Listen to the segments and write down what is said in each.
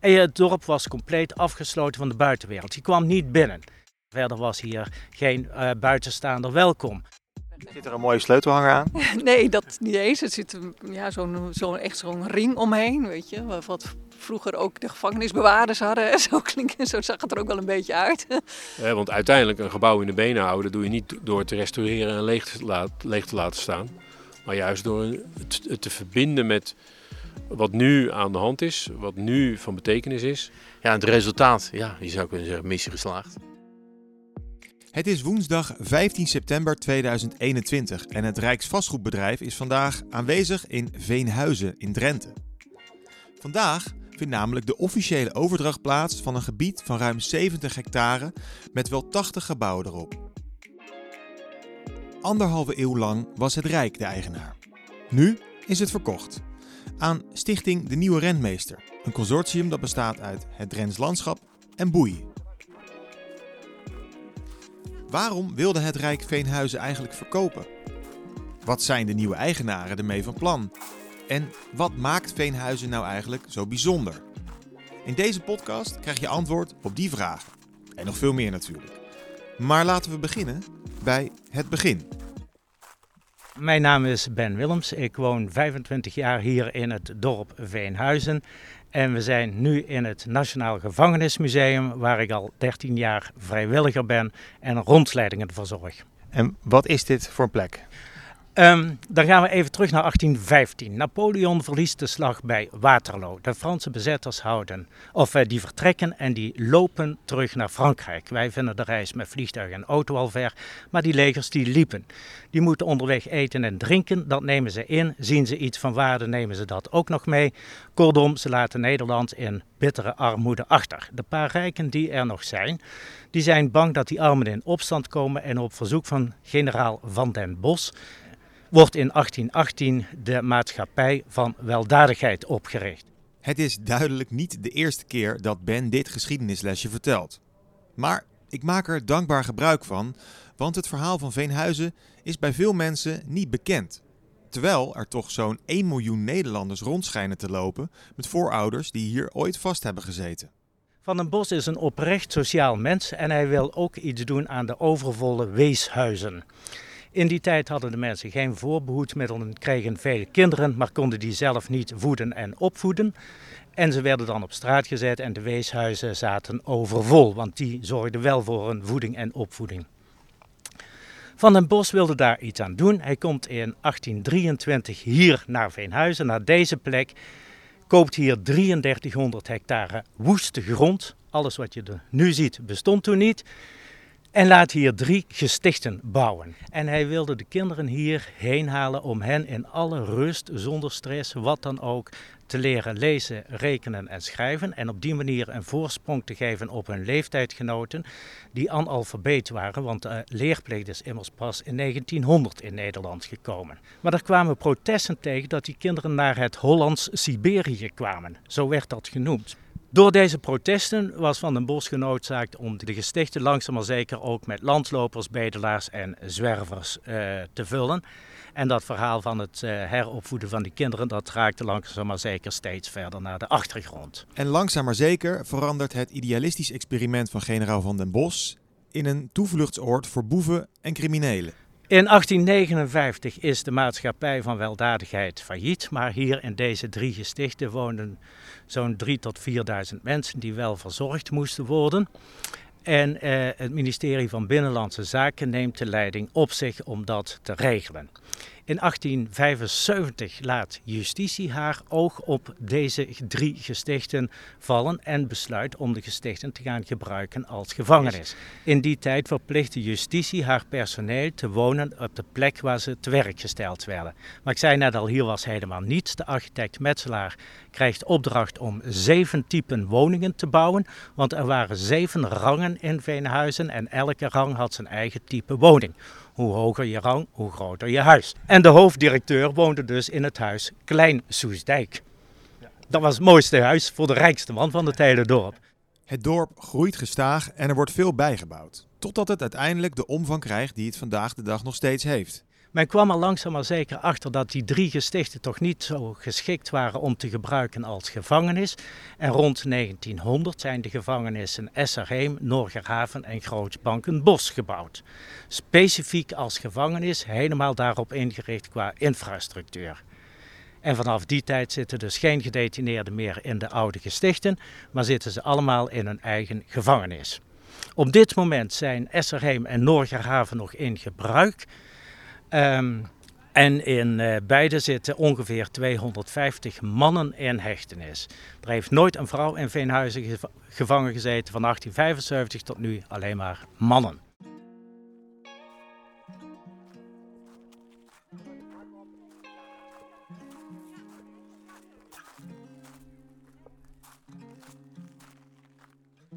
En het dorp was compleet afgesloten van de buitenwereld. Je kwam niet binnen. Verder was hier geen uh, buitenstaander welkom. Zit er een mooie sleutelhanger aan? Nee, dat niet eens. Er zit ja, zo'n zo echt zo'n ring omheen, weet je. Wat vroeger ook de gevangenisbewaarders hadden. Zo, klinkt, zo zag het er ook wel een beetje uit. Ja, want uiteindelijk een gebouw in de benen houden doe je niet door het te restaureren en leeg te, leeg te laten staan. Maar juist door het, het te verbinden met wat nu aan de hand is, wat nu van betekenis is. Ja, het resultaat, ja, je zou kunnen zeggen, missie geslaagd. Het is woensdag 15 september 2021 en het Rijksvastgoedbedrijf is vandaag aanwezig in Veenhuizen in Drenthe. Vandaag vindt namelijk de officiële overdracht plaats van een gebied van ruim 70 hectare met wel 80 gebouwen erop. Anderhalve eeuw lang was het Rijk de eigenaar. Nu is het verkocht aan Stichting De Nieuwe Rentmeester, een consortium dat bestaat uit het Drents Landschap en Boei. Waarom wilde het Rijk Veenhuizen eigenlijk verkopen? Wat zijn de nieuwe eigenaren ermee van plan? En wat maakt Veenhuizen nou eigenlijk zo bijzonder? In deze podcast krijg je antwoord op die vragen. En nog veel meer natuurlijk. Maar laten we beginnen bij het begin. Mijn naam is Ben Willems. Ik woon 25 jaar hier in het dorp Veenhuizen. En we zijn nu in het Nationaal Gevangenismuseum, waar ik al 13 jaar vrijwilliger ben en rondleidingen verzorg. En wat is dit voor een plek? Um, dan gaan we even terug naar 1815. Napoleon verliest de slag bij Waterloo. De Franse bezetters houden, of uh, die vertrekken en die lopen terug naar Frankrijk. Wij vinden de reis met vliegtuig en auto al ver, maar die legers die liepen. Die moeten onderweg eten en drinken, dat nemen ze in. Zien ze iets van waarde, nemen ze dat ook nog mee. Kortom, ze laten Nederland in bittere armoede achter. De paar rijken die er nog zijn, die zijn bang dat die armen in opstand komen en op verzoek van generaal Van den Bos wordt in 1818 de maatschappij van weldadigheid opgericht. Het is duidelijk niet de eerste keer dat Ben dit geschiedenislesje vertelt. Maar ik maak er dankbaar gebruik van, want het verhaal van Veenhuizen is bij veel mensen niet bekend. Terwijl er toch zo'n 1 miljoen Nederlanders rondschijnen te lopen met voorouders die hier ooit vast hebben gezeten. Van den Bos is een oprecht sociaal mens en hij wil ook iets doen aan de overvolle weeshuizen. In die tijd hadden de mensen geen voorbehoedsmiddelen, kregen vele kinderen, maar konden die zelf niet voeden en opvoeden. En ze werden dan op straat gezet en de weeshuizen zaten overvol, want die zorgden wel voor hun voeding en opvoeding. Van den Bos wilde daar iets aan doen. Hij komt in 1823 hier naar Veenhuizen, naar deze plek. Koopt hier 3300 hectare woeste grond. Alles wat je er nu ziet bestond toen niet. En laat hier drie gestichten bouwen. En hij wilde de kinderen hierheen halen om hen in alle rust, zonder stress, wat dan ook, te leren lezen, rekenen en schrijven. En op die manier een voorsprong te geven op hun leeftijdgenoten die analfabeet waren. Want de leerplicht is immers pas in 1900 in Nederland gekomen. Maar er kwamen protesten tegen dat die kinderen naar het Hollands-Siberië kwamen. Zo werd dat genoemd. Door deze protesten was Van den Bos genoodzaakt om de gestichten langzaam maar zeker ook met landlopers, bedelaars en zwervers uh, te vullen. En dat verhaal van het uh, heropvoeden van die kinderen, dat raakte langzaam maar zeker steeds verder naar de achtergrond. En langzaam maar zeker verandert het idealistisch experiment van generaal Van den Bos in een toevluchtsoord voor boeven en criminelen. In 1859 is de maatschappij van weldadigheid failliet, maar hier in deze drie gestichten woonden zo'n 3.000 tot 4.000 mensen die wel verzorgd moesten worden. En eh, het ministerie van Binnenlandse Zaken neemt de leiding op zich om dat te regelen. In 1875 laat justitie haar oog op deze drie gestichten vallen en besluit om de gestichten te gaan gebruiken als gevangenis. In die tijd verplichtte justitie haar personeel te wonen op de plek waar ze te werk gesteld werden. Maar ik zei net al, hier was helemaal niets. De architect Metselaar krijgt opdracht om zeven typen woningen te bouwen, want er waren zeven rangen in Veenhuizen en elke rang had zijn eigen type woning. Hoe hoger je rang, hoe groter je huis. En de hoofddirecteur woonde dus in het huis Klein Soesdijk. Dat was het mooiste huis voor de rijkste man van het hele dorp. Het dorp groeit gestaag en er wordt veel bijgebouwd. Totdat het uiteindelijk de omvang krijgt die het vandaag de dag nog steeds heeft. Men kwam er langzaam maar zeker achter dat die drie gestichten toch niet zo geschikt waren om te gebruiken als gevangenis. En rond 1900 zijn de gevangenissen Esserheim, Norgerhaven en Grootbankenbos gebouwd. Specifiek als gevangenis, helemaal daarop ingericht qua infrastructuur. En vanaf die tijd zitten dus geen gedetineerden meer in de oude gestichten, maar zitten ze allemaal in een eigen gevangenis. Op dit moment zijn Esserheim en Norgerhaven nog in gebruik. Um, en in uh, beide zitten ongeveer 250 mannen in hechtenis. Er heeft nooit een vrouw in Veenhuizen gevangen gezeten van 1875 tot nu alleen maar mannen.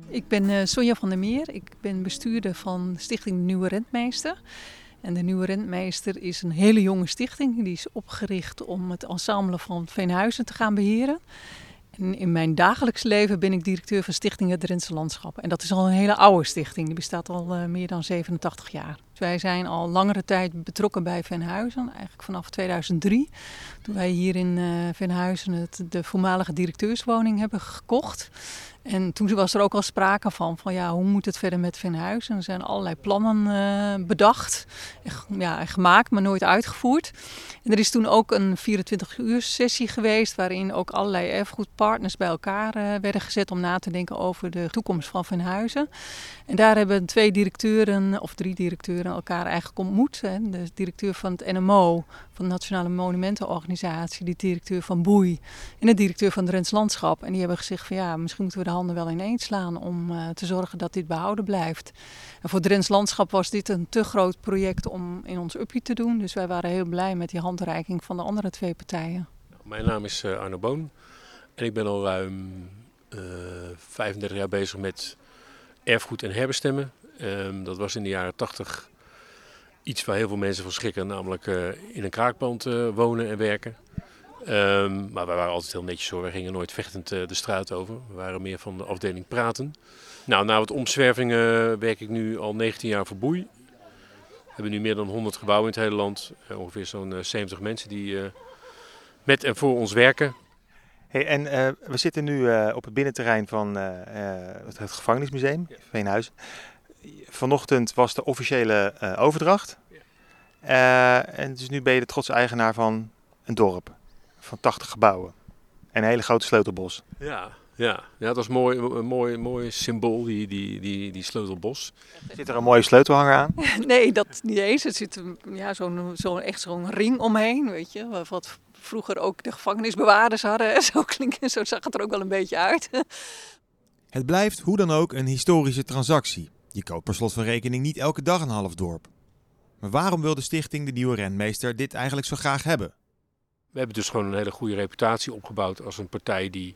Ik ben uh, Sonja van der Meer. Ik ben bestuurder van Stichting Nieuwe Rentmeester. En de Nieuwe Rentmeester is een hele jonge stichting. Die is opgericht om het ensemble van Veenhuizen te gaan beheren. En in mijn dagelijks leven ben ik directeur van Stichting Het Drentse Landschap. En dat is al een hele oude stichting. Die bestaat al uh, meer dan 87 jaar. Wij zijn al langere tijd betrokken bij Venhuizen. Eigenlijk vanaf 2003. Toen wij hier in uh, Venhuizen het, de voormalige directeurswoning hebben gekocht. En toen was er ook al sprake van, van ja, hoe moet het verder met Venhuizen? Er zijn allerlei plannen uh, bedacht ja, gemaakt, maar nooit uitgevoerd. En er is toen ook een 24-uur sessie geweest waarin ook allerlei erfgoedpartners bij elkaar uh, werden gezet om na te denken over de toekomst van Venhuizen. En daar hebben twee directeuren, of drie directeuren, elkaar eigenlijk ontmoet. Hè. De directeur van het NMO, van de Nationale Monumentenorganisatie, de directeur van Boei en de directeur van Rens Landschap. En die hebben gezegd van ja, misschien moeten we de handen wel ineens slaan om uh, te zorgen dat dit behouden blijft. En voor Rens Landschap was dit een te groot project om in ons uppie te doen. Dus wij waren heel blij met die handreiking van de andere twee partijen. Mijn naam is uh, Arno Boon en ik ben al ruim uh, 35 jaar bezig met erfgoed en herbestemmen. Um, dat was in de jaren 80 iets waar heel veel mensen van schrikken, namelijk uh, in een kraakpand uh, wonen en werken. Um, maar wij waren altijd heel netjes hoor, we gingen nooit vechtend uh, de straat over. We waren meer van de afdeling praten. Nou, na wat omzwervingen werk ik nu al 19 jaar voor Boei. We hebben nu meer dan 100 gebouwen in het hele land. ongeveer zo'n 70 mensen die met en voor ons werken. Hey, en we zitten nu op het binnenterrein van het, het, gevangenismuseum, ja. Veenhuizen. Vanochtend was de officiële overdracht. Ja. en dus nu ben je de trotse eigenaar van een dorp van 80 gebouwen. En een hele grote sleutelbos. Ja, ja. ja dat was mooi, een mooi, mooi symbool, die, die, die, die sleutelbos. Zit er een mooie sleutelhanger aan? nee, dat niet eens. Er zit ja, zo'n zo, echt zo'n ring omheen, weet je. Wat vroeger ook de gevangenisbewaarders hadden. Zo, klinkt, zo zag het er ook wel een beetje uit. Het blijft hoe dan ook een historische transactie. Je koopt per slot van rekening niet elke dag een half dorp. Maar waarom wil de stichting De Nieuwe Renmeester dit eigenlijk zo graag hebben? We hebben dus gewoon een hele goede reputatie opgebouwd als een partij die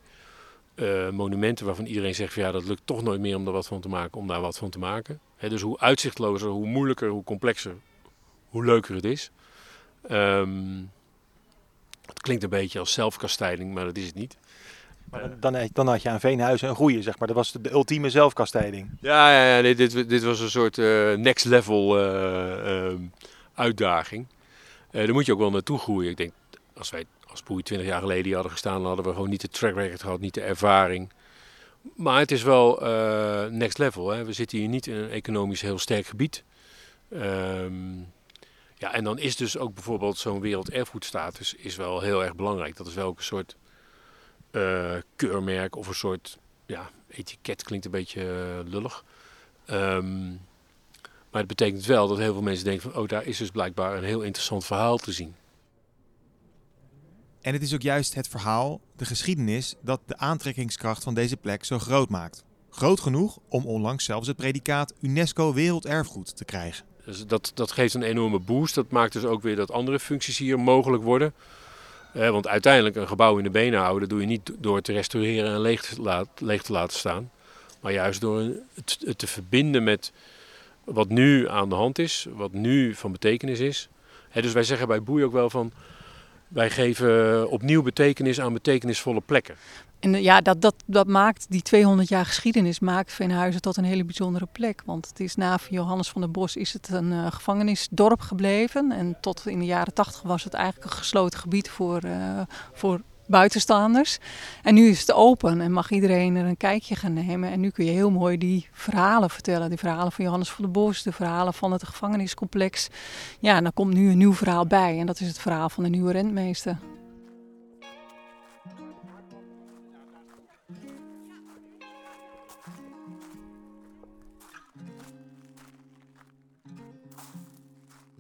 uh, monumenten waarvan iedereen zegt van ja dat lukt toch nooit meer om daar wat van te maken, om daar wat van te maken. Dus hoe uitzichtlozer, hoe moeilijker, hoe complexer, hoe leuker het is. Um, het klinkt een beetje als zelfkastijding, maar dat is het niet. Maar dan, dan had je aan Veenhuizen een goede, zeg maar. Dat was de, de ultieme zelfkastijding. Ja, ja, ja dit, dit, dit was een soort uh, next level uh, uh, uitdaging. daar moet je ook wel naartoe groeien. Ik denk, als wij als Boei 20 jaar geleden hier hadden gestaan, dan hadden we gewoon niet de track record gehad, niet de ervaring. Maar het is wel next level. Hè. We zitten hier niet in een economisch heel sterk gebied. Um, ja, en dan is dus ook bijvoorbeeld zo'n werelderfgoedstatus is wel heel erg belangrijk. Dat is wel ook een soort uh, keurmerk of een soort ja, etiket, klinkt een beetje uh, lullig. Um, maar het betekent wel dat heel veel mensen denken van, oh, daar is dus blijkbaar een heel interessant verhaal te zien. En het is ook juist het verhaal, de geschiedenis, dat de aantrekkingskracht van deze plek zo groot maakt. Groot genoeg om onlangs zelfs het predicaat UNESCO Werelderfgoed te krijgen. Dus dat, dat geeft een enorme boost. Dat maakt dus ook weer dat andere functies hier mogelijk worden. Eh, want uiteindelijk een gebouw in de benen houden doe je niet door te restaureren en leeg te, laat, leeg te laten staan. Maar juist door het, het, te verbinden met wat nu aan de hand is, wat nu van betekenis is. dus wij zeggen bij Boei ook wel van, wij geven opnieuw betekenis aan betekenisvolle plekken. En ja, dat, dat, dat maakt die 200 jaar geschiedenis maakt Veenhuizen tot een hele bijzondere plek. Want het is na Johannes van der Bos is het een uh, gevangenisdorp gebleven. En tot in de jaren 80 was het eigenlijk een gesloten gebied voor, uh, voor buitenstaanders. En nu is het open en mag iedereen er een kijkje gaan nemen. En nu kun je heel mooi die verhalen vertellen. Die verhalen van Johannes van der Bos, de verhalen van het gevangeniscomplex. Ja, en dan komt nu een nieuw verhaal bij. En dat is het verhaal van de nieuwe rentmeester.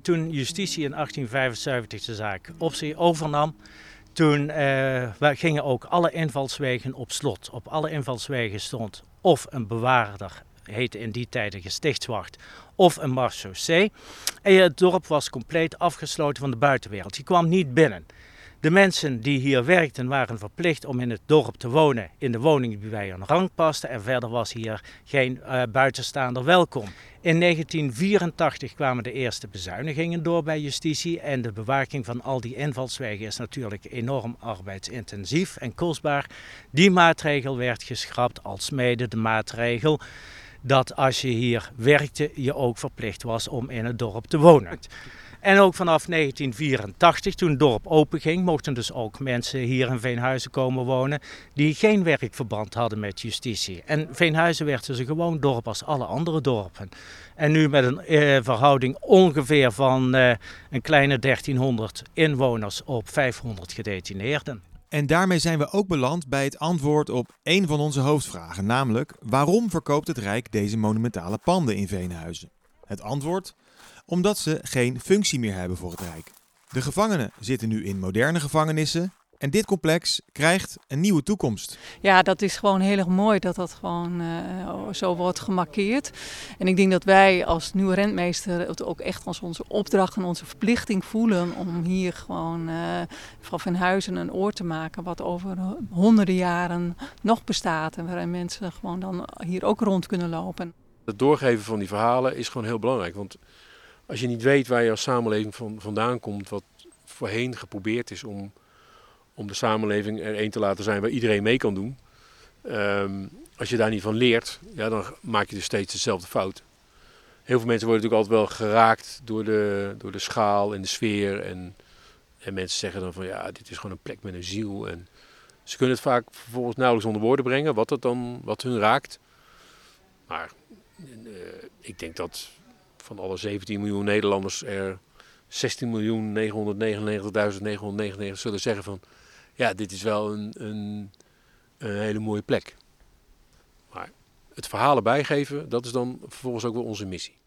Toen justitie in 1875 de zaak op zich overnam, toen uh, gingen ook alle invalswegen op slot. Op alle invalswegen stond of een bewaarder, heette in die tijd een gestichtswacht, of een marechaussee. En het dorp was compleet afgesloten van de buitenwereld. Je kwam niet binnen. De mensen die hier werkten waren verplicht om in het dorp te wonen, in de woning die bij hun rang paste. En verder was hier geen uh, buitenstaander welkom. In 1984 kwamen de eerste bezuinigingen door bij justitie. En de bewaking van al die invalswegen is natuurlijk enorm arbeidsintensief en kostbaar. Die maatregel werd geschrapt als mede de maatregel dat als je hier werkte, je ook verplicht was om in het dorp te wonen. En ook vanaf 1984, toen het dorp openging, mochten dus ook mensen hier in Veenhuizen komen wonen die geen werkverband hadden met justitie. En Veenhuizen werd dus een gewoon dorp als alle andere dorpen. En nu met een eh, verhouding ongeveer van eh, een kleine 1300 inwoners op 500 gedetineerden. En daarmee zijn we ook beland bij het antwoord op een van onze hoofdvragen, namelijk waarom verkoopt het Rijk deze monumentale panden in Veenhuizen? Het antwoord: omdat ze geen functie meer hebben voor het Rijk. De gevangenen zitten nu in moderne gevangenissen en dit complex krijgt een nieuwe toekomst. Ja, dat is gewoon heel erg mooi dat dat gewoon uh, zo wordt gemarkeerd. En ik denk dat wij als nieuwe rentmeester het ook echt als onze opdracht en onze verplichting voelen om hier gewoon uh, van Venhuizen een oord te maken wat over honderden jaren nog bestaat. En waarin mensen gewoon dan hier ook rond kunnen lopen. Het doorgeven van die verhalen is gewoon heel belangrijk. Want als je niet weet waar je als samenleving van, vandaan komt, wat voorheen geprobeerd is om, om de samenleving er een te laten zijn waar iedereen mee kan doen. Um, als je daar niet van leert, ja, dan maak je dus steeds dezelfde fout. Heel veel mensen worden natuurlijk altijd wel geraakt door de, door de schaal en de sfeer. En, en mensen zeggen dan van ja, dit is gewoon een plek met een ziel. En ze kunnen het vaak vervolgens nauwelijks onder woorden brengen wat, het dan, wat hun raakt. Maar uh, ik denk dat van alle 17 miljoen Nederlanders er 16 miljoen 999.999 zullen zeggen van ja, dit is wel een, een, een hele mooie plek. Maar het verhalen bijgeven, dat is dan vervolgens ook wel onze missie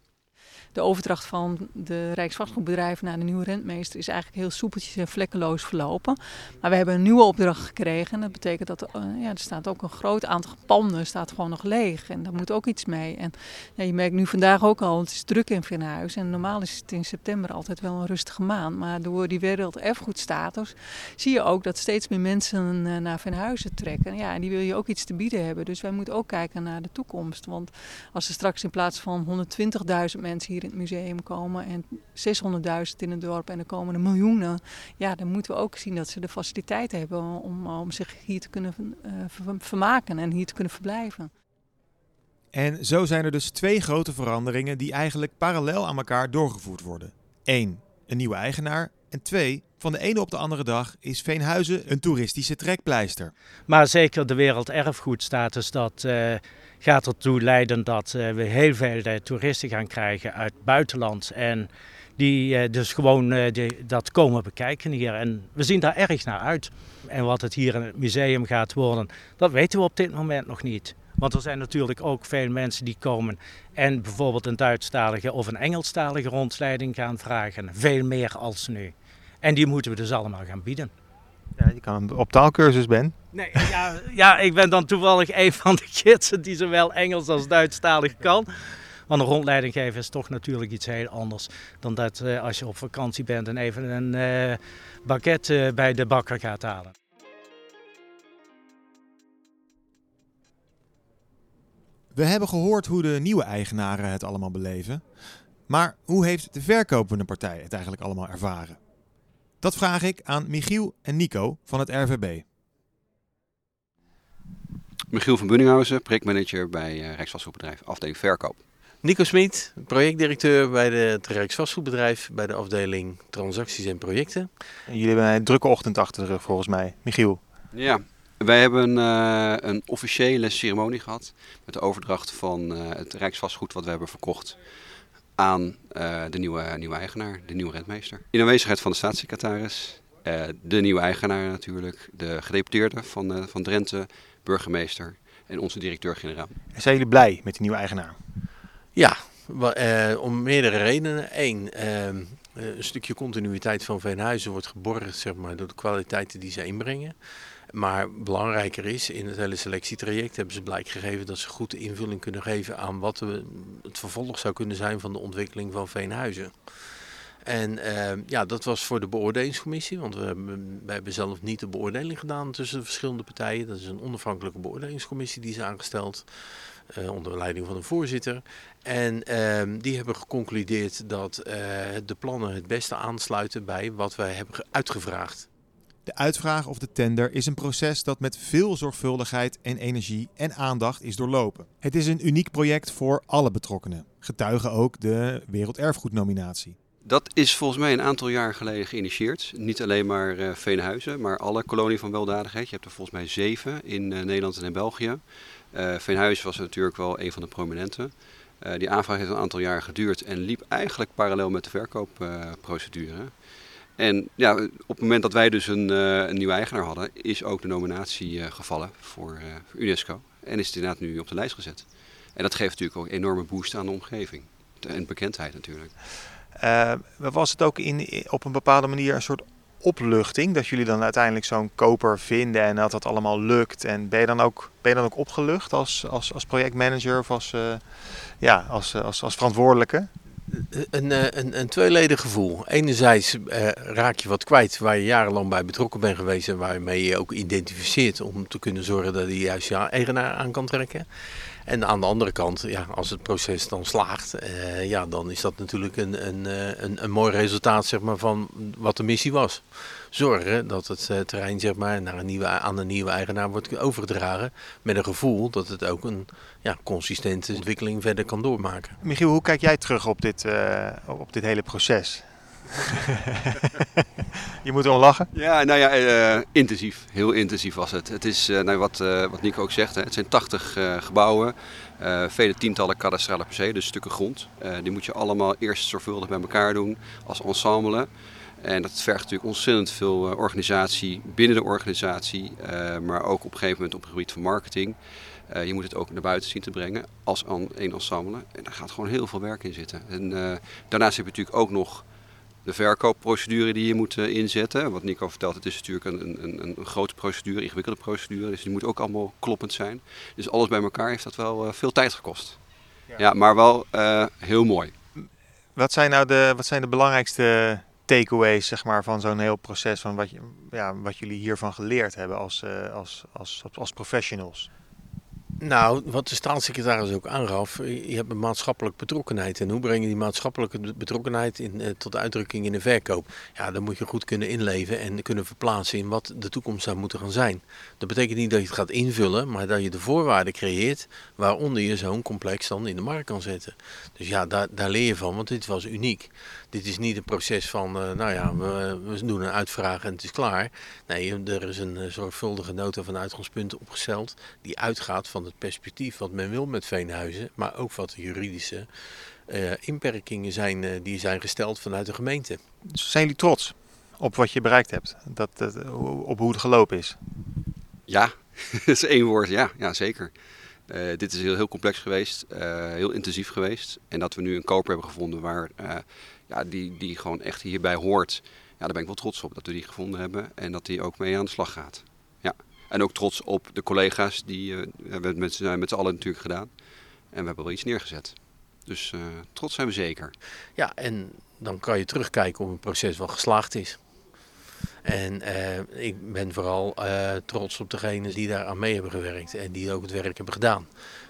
de overdracht van de Rijksvastgoedbedrijven naar de nieuwe rentmeester is eigenlijk heel soepeltjes en vlekkeloos verlopen. Maar we hebben een nieuwe opdracht gekregen. En dat betekent dat uh, ja, er staat ook een groot aantal panden staat gewoon nog leeg. En daar moet ook iets mee. En ja, je merkt nu vandaag ook al, het is druk in Veenhuis. En normaal is het in september altijd wel een rustige maand. Maar door die wereld erfgoedstatus zie je ook dat steeds meer mensen uh, naar Veenhuizen trekken. Ja, en die wil je ook iets te bieden hebben. Dus wij moeten ook kijken naar de toekomst. Want als er straks in plaats van 120.000 mensen hier het museum komen en 600.000 in het dorp en er komen er miljoenen. Ja, dan moeten we ook zien dat ze de faciliteiten hebben om, om zich hier te kunnen uh, vermaken en hier te kunnen verblijven. En zo zijn er dus twee grote veranderingen die eigenlijk parallel aan elkaar doorgevoerd worden. Eén, een nieuwe eigenaar. En twee, van de ene op de andere dag is Veenhuizen een toeristische trekpleister. Maar zeker de werelderfgoedstatus, dat uh, gaat ertoe leiden dat uh, we heel veel uh, toeristen gaan krijgen uit het buitenland. En die dus gewoon dat komen bekijken hier. En we zien daar erg naar uit. En wat het hier in het museum gaat worden, dat weten we op dit moment nog niet. Want er zijn natuurlijk ook veel mensen die komen en bijvoorbeeld een Duitsstalige of een Engelstalige rondleiding gaan vragen. Veel meer als nu. En die moeten we dus allemaal gaan bieden. Ja, je kan op taalkursus ben. Nee, ja, ja, ik ben dan toevallig een van de gidsen die zowel Engels als Duitsstalig kan. Want een rondleiding geven is toch natuurlijk iets heel anders dan dat uh, als je op vakantie bent en even een uh, baguette uh, bij de bakker gaat halen. We hebben gehoord hoe de nieuwe eigenaren het allemaal beleven. Maar hoe heeft de verkopende partij het eigenlijk allemaal ervaren? Dat vraag ik aan Michiel en Nico van het RVB. Michiel van Bunninghausen, projectmanager bij uh, Rijksvastgoedbedrijf, afdeling verkoop. Nico Smit, projectdirecteur bij de, het Rijksvastgoedbedrijf bij de afdeling transacties en projecten. En jullie hebben een drukke ochtend achter de rug volgens mij. Michiel. Ja, wij hebben uh, een officiële ceremonie gehad met de overdracht van uh, het Rijksvastgoed wat we hebben verkocht aan uh, de nieuwe, nieuwe eigenaar, de nieuwe rentmeester. In aanwezigheid van de staatssecretaris, de nieuwe eigenaar natuurlijk, de gedeputeerde van, van Drenthe, burgemeester en onze directeur-generaal. Zijn jullie blij met die nieuwe eigenaar? Ja, om meerdere redenen. Eén, ehm, een stukje continuïteit van Veenhuizen wordt geborgd zeg maar, door de kwaliteiten die ze inbrengen. Maar belangrijker is, in het hele selectietraject hebben ze blijk gegeven dat ze goed invulling kunnen geven aan wat het vervolg zou kunnen zijn van de ontwikkeling van Veenhuizen. En uh, ja, dat was voor de beoordelingscommissie, want we hebben, hebben zelf niet de beoordeling gedaan tussen de verschillende partijen. Dat is een onafhankelijke beoordelingscommissie die is aangesteld, uh, onder leiding van een voorzitter. En uh, die hebben geconcludeerd dat uh, de plannen het beste aansluiten bij wat wij hebben uitgevraagd. De uitvraag of de tender is een proces dat met veel zorgvuldigheid en energie en aandacht is doorlopen. Het is een uniek project voor alle betrokkenen. Getuigen ook de Werelderfgoednominatie. Dat is volgens mij een aantal jaar geleden geïnitieerd. Niet alleen maar uh, Veenhuizen, maar alle koloniën van weldadigheid. Je hebt er volgens mij zeven in uh, Nederland en in België. Uh, Veenhuizen was natuurlijk wel een van de prominente. die aanvraag heeft een aantal jaar geduurd en liep eigenlijk parallel met de verkoopprocedure. En ja, op het moment dat wij dus een, een nieuwe eigenaar hadden, is ook de nominatie gevallen voor, voor, UNESCO. En is het inderdaad nu op de lijst gezet. En dat geeft natuurlijk ook een enorme boost aan de omgeving. En bekendheid natuurlijk. Was het ook in, op een bepaalde manier een soort opluchting? Dat jullie dan uiteindelijk zo'n koper vinden en dat dat allemaal lukt? En ben je dan ook, ben je dan ook opgelucht als, als, als projectmanager of als, ja, als, als, als verantwoordelijke? Een, een, een tweeledig gevoel. Enerzijds eh, raak je wat kwijt waar je jarenlang bij betrokken bent geweest en waarmee je ook identificeert om te kunnen zorgen dat je juist je eigenaar aan kan trekken. En aan de andere kant, ja, als het proces dan slaagt, eh, ja, dan is dat natuurlijk een, een, een, een mooi resultaat zeg maar, van wat de missie was zorgen dat het uh, terrein zeg maar, naar een nieuwe, aan een nieuwe eigenaar wordt overgedragen. Met een gevoel dat het ook een ja, consistente ontwikkeling verder kan doormaken. Michiel, hoe kijk jij terug op dit, uh, op dit hele proces? je moet erom lachen. Ja, nou ja, uh, intensief. Heel intensief was het. Het is, uh, nou, wat, uh, wat Nico ook zegt, hè, het zijn 80 gebouwen, vele tientallen kadastrale percelen, dus stukken grond. die moet je allemaal eerst zorgvuldig bij elkaar doen als ensemble. En dat vergt natuurlijk ontzettend veel uh, organisatie binnen de organisatie, uh, maar ook op een gegeven moment op het gebied van marketing. Uh, je moet het ook naar buiten zien te brengen als één ensemble. En daar gaat gewoon heel veel werk in zitten. En daarnaast heb je natuurlijk ook nog de verkoopprocedure die je moet inzetten. Wat Nico vertelt, het is natuurlijk een, een, een, grote procedure, ingewikkelde procedure. Dus die moet ook allemaal kloppend zijn. Dus alles bij elkaar heeft dat wel veel tijd gekost. Ja, ja maar wel heel mooi. Wat zijn nou de, wat zijn de belangrijkste takeaways zeg maar, van zo'n heel proces, van wat, ja, wat jullie hiervan geleerd hebben als, uh, als, als, als professionals? Nou, wat de staatssecretaris ook aangaf, je hebt een maatschappelijke betrokkenheid. En hoe breng je die maatschappelijke betrokkenheid in, eh, tot uitdrukking in de verkoop? Ja, dan moet je goed kunnen inleven en kunnen verplaatsen in wat de toekomst zou moeten gaan zijn. Dat betekent niet dat je het gaat invullen, maar dat je de voorwaarden creëert waaronder je zo'n complex dan in de markt kan zetten. Dus ja, daar, daar leer je van, want dit was uniek. Dit is niet een proces van, uh, nou ja, we, we, doen een uitvraag en het is klaar. Nee, er is een zorgvuldige nota van uitgangspunten opgesteld die uitgaat van het perspectief wat men wil met Veenhuizen, maar ook wat de juridische uh, inperkingen zijn die zijn gesteld vanuit de gemeente. Zijn jullie trots op wat je bereikt hebt? Dat, dat op hoe het gelopen is? Ja, dat is één woord, ja, ja zeker. Uh, dit is heel, heel complex geweest, uh, heel intensief geweest. En dat we nu een koper hebben gevonden waar, uh, ja, die, die gewoon echt hierbij hoort. Ja, daar ben ik wel trots op dat we die gevonden hebben en dat die ook mee aan de slag gaat. En ook trots op de collega's, die hebben we met, met z'n allen natuurlijk gedaan. En we hebben wel iets neergezet. Dus trots zijn we zeker. Ja, en dan kan je terugkijken op een proces wat geslaagd is. En ik ben vooral trots op degenen die daar aan mee hebben gewerkt en die ook het werk hebben gedaan.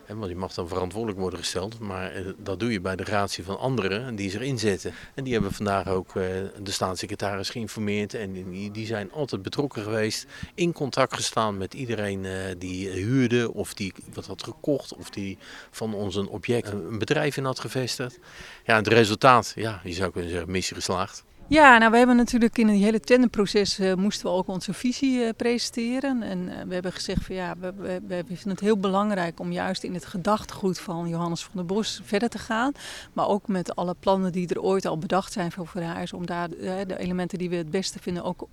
Want je mag dan verantwoordelijk worden gesteld. Maar eh, dat doe je bij de gratie van anderen die zich inzetten. En die hebben vandaag ook eh, de staatssecretaris geïnformeerd. En die zijn altijd betrokken geweest. In contact gestaan met iedereen eh, die huurde of die wat had gekocht. Of die van ons een object, een bedrijf in had gevestigd. Ja, het resultaat, ja, je zou kunnen zeggen, missie geslaagd. Ja, nou we hebben natuurlijk in het hele tenderproces uh, moesten we ook onze visie uh, presenteren. En uh, we hebben gezegd van ja, we, we, we, vinden het heel belangrijk om juist in het gedachtegoed van Johannes van der Bos verder te gaan. Maar ook met alle plannen die er ooit al bedacht zijn voor Verhuis, om daar de elementen die we het beste vinden ook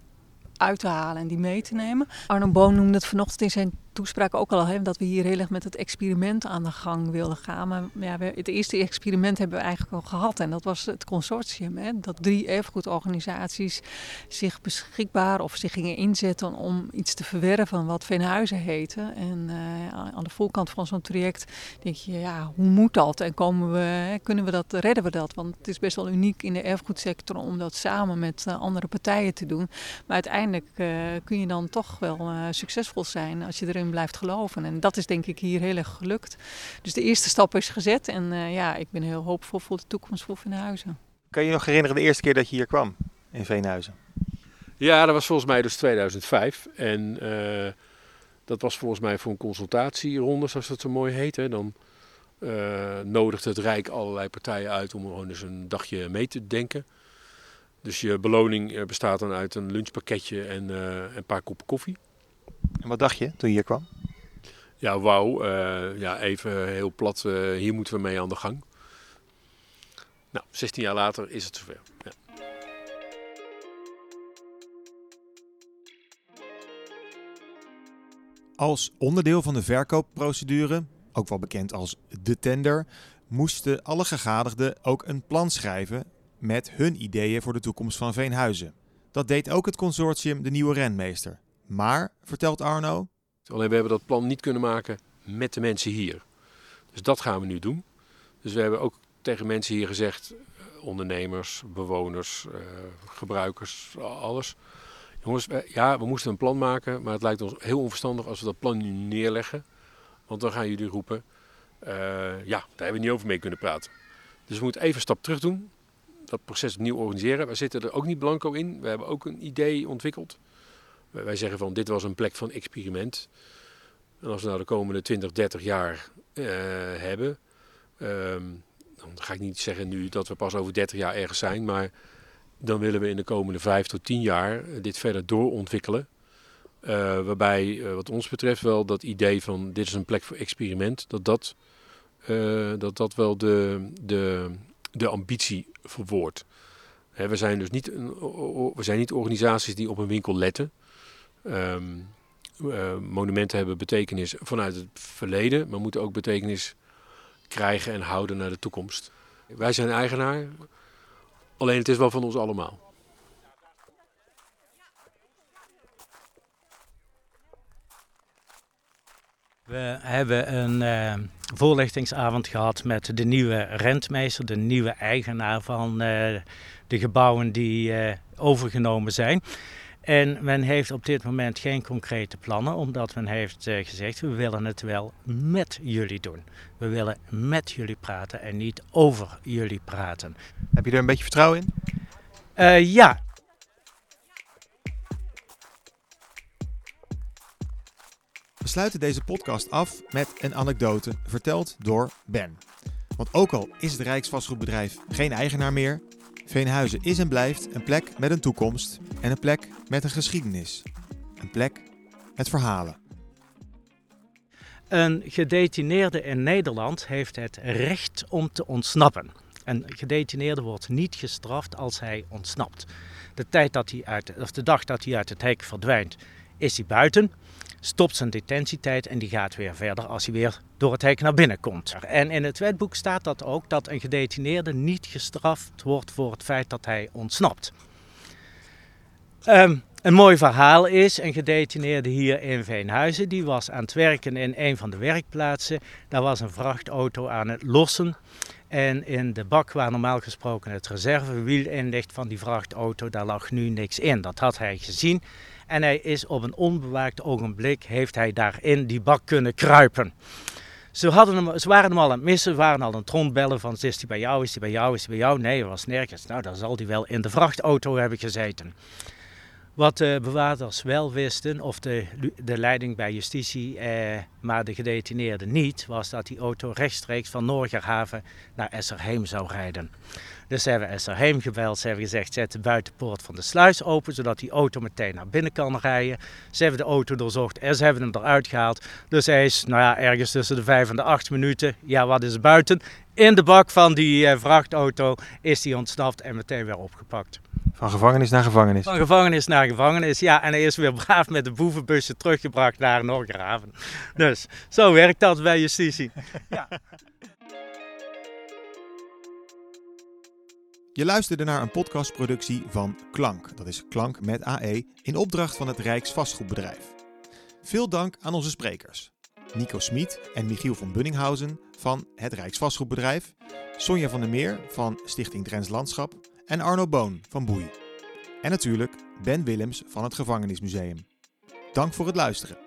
uit te halen en die mee te nemen. Arno Boon noemde het vanochtend in zijn toespraak ook al, hè, dat we hier heel erg met het experiment aan de gang wilden gaan. Maar ja, het eerste experiment hebben we eigenlijk al gehad en dat was het consortium. Hè, dat drie erfgoedorganisaties zich beschikbaar of zich gingen inzetten om iets te verwerven wat Veenhuizen heette. En uh, aan de voorkant van zo'n traject denk je, ja, hoe moet dat? En komen we, kunnen we dat, redden we dat? Want het is best wel uniek in de erfgoedsector om dat samen met uh, andere partijen te doen. Maar uiteindelijk uh, kun je dan toch wel succesvol zijn als je erin blijft geloven. En dat is denk ik hier heel erg gelukt. Dus de eerste stap is gezet en uh, ja, ik ben heel hoopvol voor de toekomst voor Veenhuizen. Kan je nog herinneren de eerste keer dat je hier kwam in Veenhuizen? Ja, dat was volgens mij dus 2005. En uh, dat was volgens mij voor een consultatieronde, zoals dat zo mooi heet. Hè. Dan uh, nodigt het Rijk allerlei partijen uit om gewoon eens een dagje mee te denken. Dus je beloning bestaat dan uit een lunchpakketje en een paar koppen koffie. En wat dacht je toen je hier kwam? Ja, wauw. Uh, ja, even heel plat. Uh, hier moeten we mee aan de gang. Nou, 16 jaar later is het zover. Ja. Als onderdeel van de verkoopprocedure, ook wel bekend als de tender, moesten alle gegadigden ook een plan schrijven met hun ideeën voor de toekomst van Veenhuizen. Dat deed ook het consortium De Nieuwe Renmeester. Maar, vertelt Arno. Alleen we hebben dat plan niet kunnen maken met de mensen hier. Dus dat gaan we nu doen. Dus we hebben ook tegen mensen hier gezegd, eh, ondernemers, bewoners, uh, gebruikers, alles. Jongens, ja, we moesten een plan maken, maar het lijkt ons heel onverstandig als we dat plan nu neerleggen. Want dan gaan jullie roepen, ja, daar hebben we niet over mee kunnen praten. Dus we moeten even een stap terug doen, dat proces opnieuw organiseren. We zitten er ook niet blanco in, we hebben ook een idee ontwikkeld. Wij zeggen van dit was een plek van experiment. En als we nou de komende 20, 30 jaar uh, hebben, um, dan ga ik niet zeggen nu dat we pas over 30 jaar ergens zijn, maar dan willen we in de komende 5 tot 10 jaar dit verder doorontwikkelen. Uh, waarbij, wat ons betreft, wel dat idee van dit is een plek voor experiment, dat dat, dat, dat wel de, de, de ambitie verwoordt. we zijn dus niet, we zijn niet organisaties die op een winkel letten. Um, uh, monumenten hebben betekenis vanuit het verleden, maar moeten ook betekenis krijgen en houden naar de toekomst. Wij zijn eigenaar, alleen het is wel van ons allemaal. We hebben een uh, voorlichtingsavond gehad met de nieuwe rentmeester, de nieuwe eigenaar van uh, de gebouwen die overgenomen zijn. En men heeft op dit moment geen concrete plannen, omdat men heeft uh, gezegd: we willen het wel met jullie doen. We willen met jullie praten en niet over jullie praten. Heb je er een beetje vertrouwen in? Uh, ja. We sluiten deze podcast af met een anekdote verteld door Ben. Want ook al is het Rijksvastgoedbedrijf geen eigenaar meer, Veenhuizen is en blijft een plek met een toekomst en een plek met een geschiedenis. Een plek met verhalen. Een gedetineerde in Nederland heeft het recht om te ontsnappen. Een gedetineerde wordt niet gestraft als hij ontsnapt. De, tijd dat hij uit, of de dag dat hij uit het hek verdwijnt, is hij buiten stopt zijn detentietijd en die gaat weer verder als hij weer door het hek naar binnen komt. En in het wetboek staat dat ook dat een gedetineerde niet gestraft wordt voor het feit dat hij ontsnapt. Um, Een mooi verhaal is, een gedetineerde hier in Veenhuizen, die was aan het werken in een van de werkplaatsen. Daar was een vrachtauto aan het lossen. En in de bak waar normaal gesproken het reservewiel in ligt van die vrachtauto, daar lag nu niks in. Dat had hij gezien. En hij is op een onbewaakt ogenblik, heeft hij daar in die bak kunnen kruipen. Ze, hadden hem, waren hem al aan het missen, ze waren al aan het rondbellen van is hij bij jou, is hij bij jou, is hij bij jou? Nee, hij was nergens. Nou, dan zal hij wel in de vrachtauto hebben gezeten. Wat de bewaarders wel wisten, of de, de leiding bij justitie, eh, maar de gedetineerden niet, was dat die auto rechtstreeks van Noorgerhaven naar Esserheim zou rijden. Dus ze hebben Esserheim gebeld, ze hebben gezegd zet de buitenpoort van de sluis open, zodat die auto meteen naar binnen kan rijden. Ze hebben de auto doorzocht en ze hebben hem eruit gehaald. Dus hij is nou ja, ergens tussen de vijf en de acht minuten, ja wat is buiten, in de bak van die eh, vrachtauto is hij ontsnapt en meteen weer opgepakt. Van gevangenis naar gevangenis. Van gevangenis naar gevangenis, ja. En hij is weer braaf met de boevenbusje teruggebracht naar Noorgraven. Dus zo werkt dat bij justitie. Ja. Je luisterde naar een podcastproductie van Klank. Dat is Klank met AE in opdracht van het Rijksvastgoedbedrijf. Veel dank aan onze sprekers. Nico Smit en Michiel van Bunninghausen van het Rijksvastgoedbedrijf. Sonja van der Meer van Stichting Drents Landschap en Arno Boon van Boei. En natuurlijk Ben Willems van het Gevangenismuseum. Dank voor het luisteren.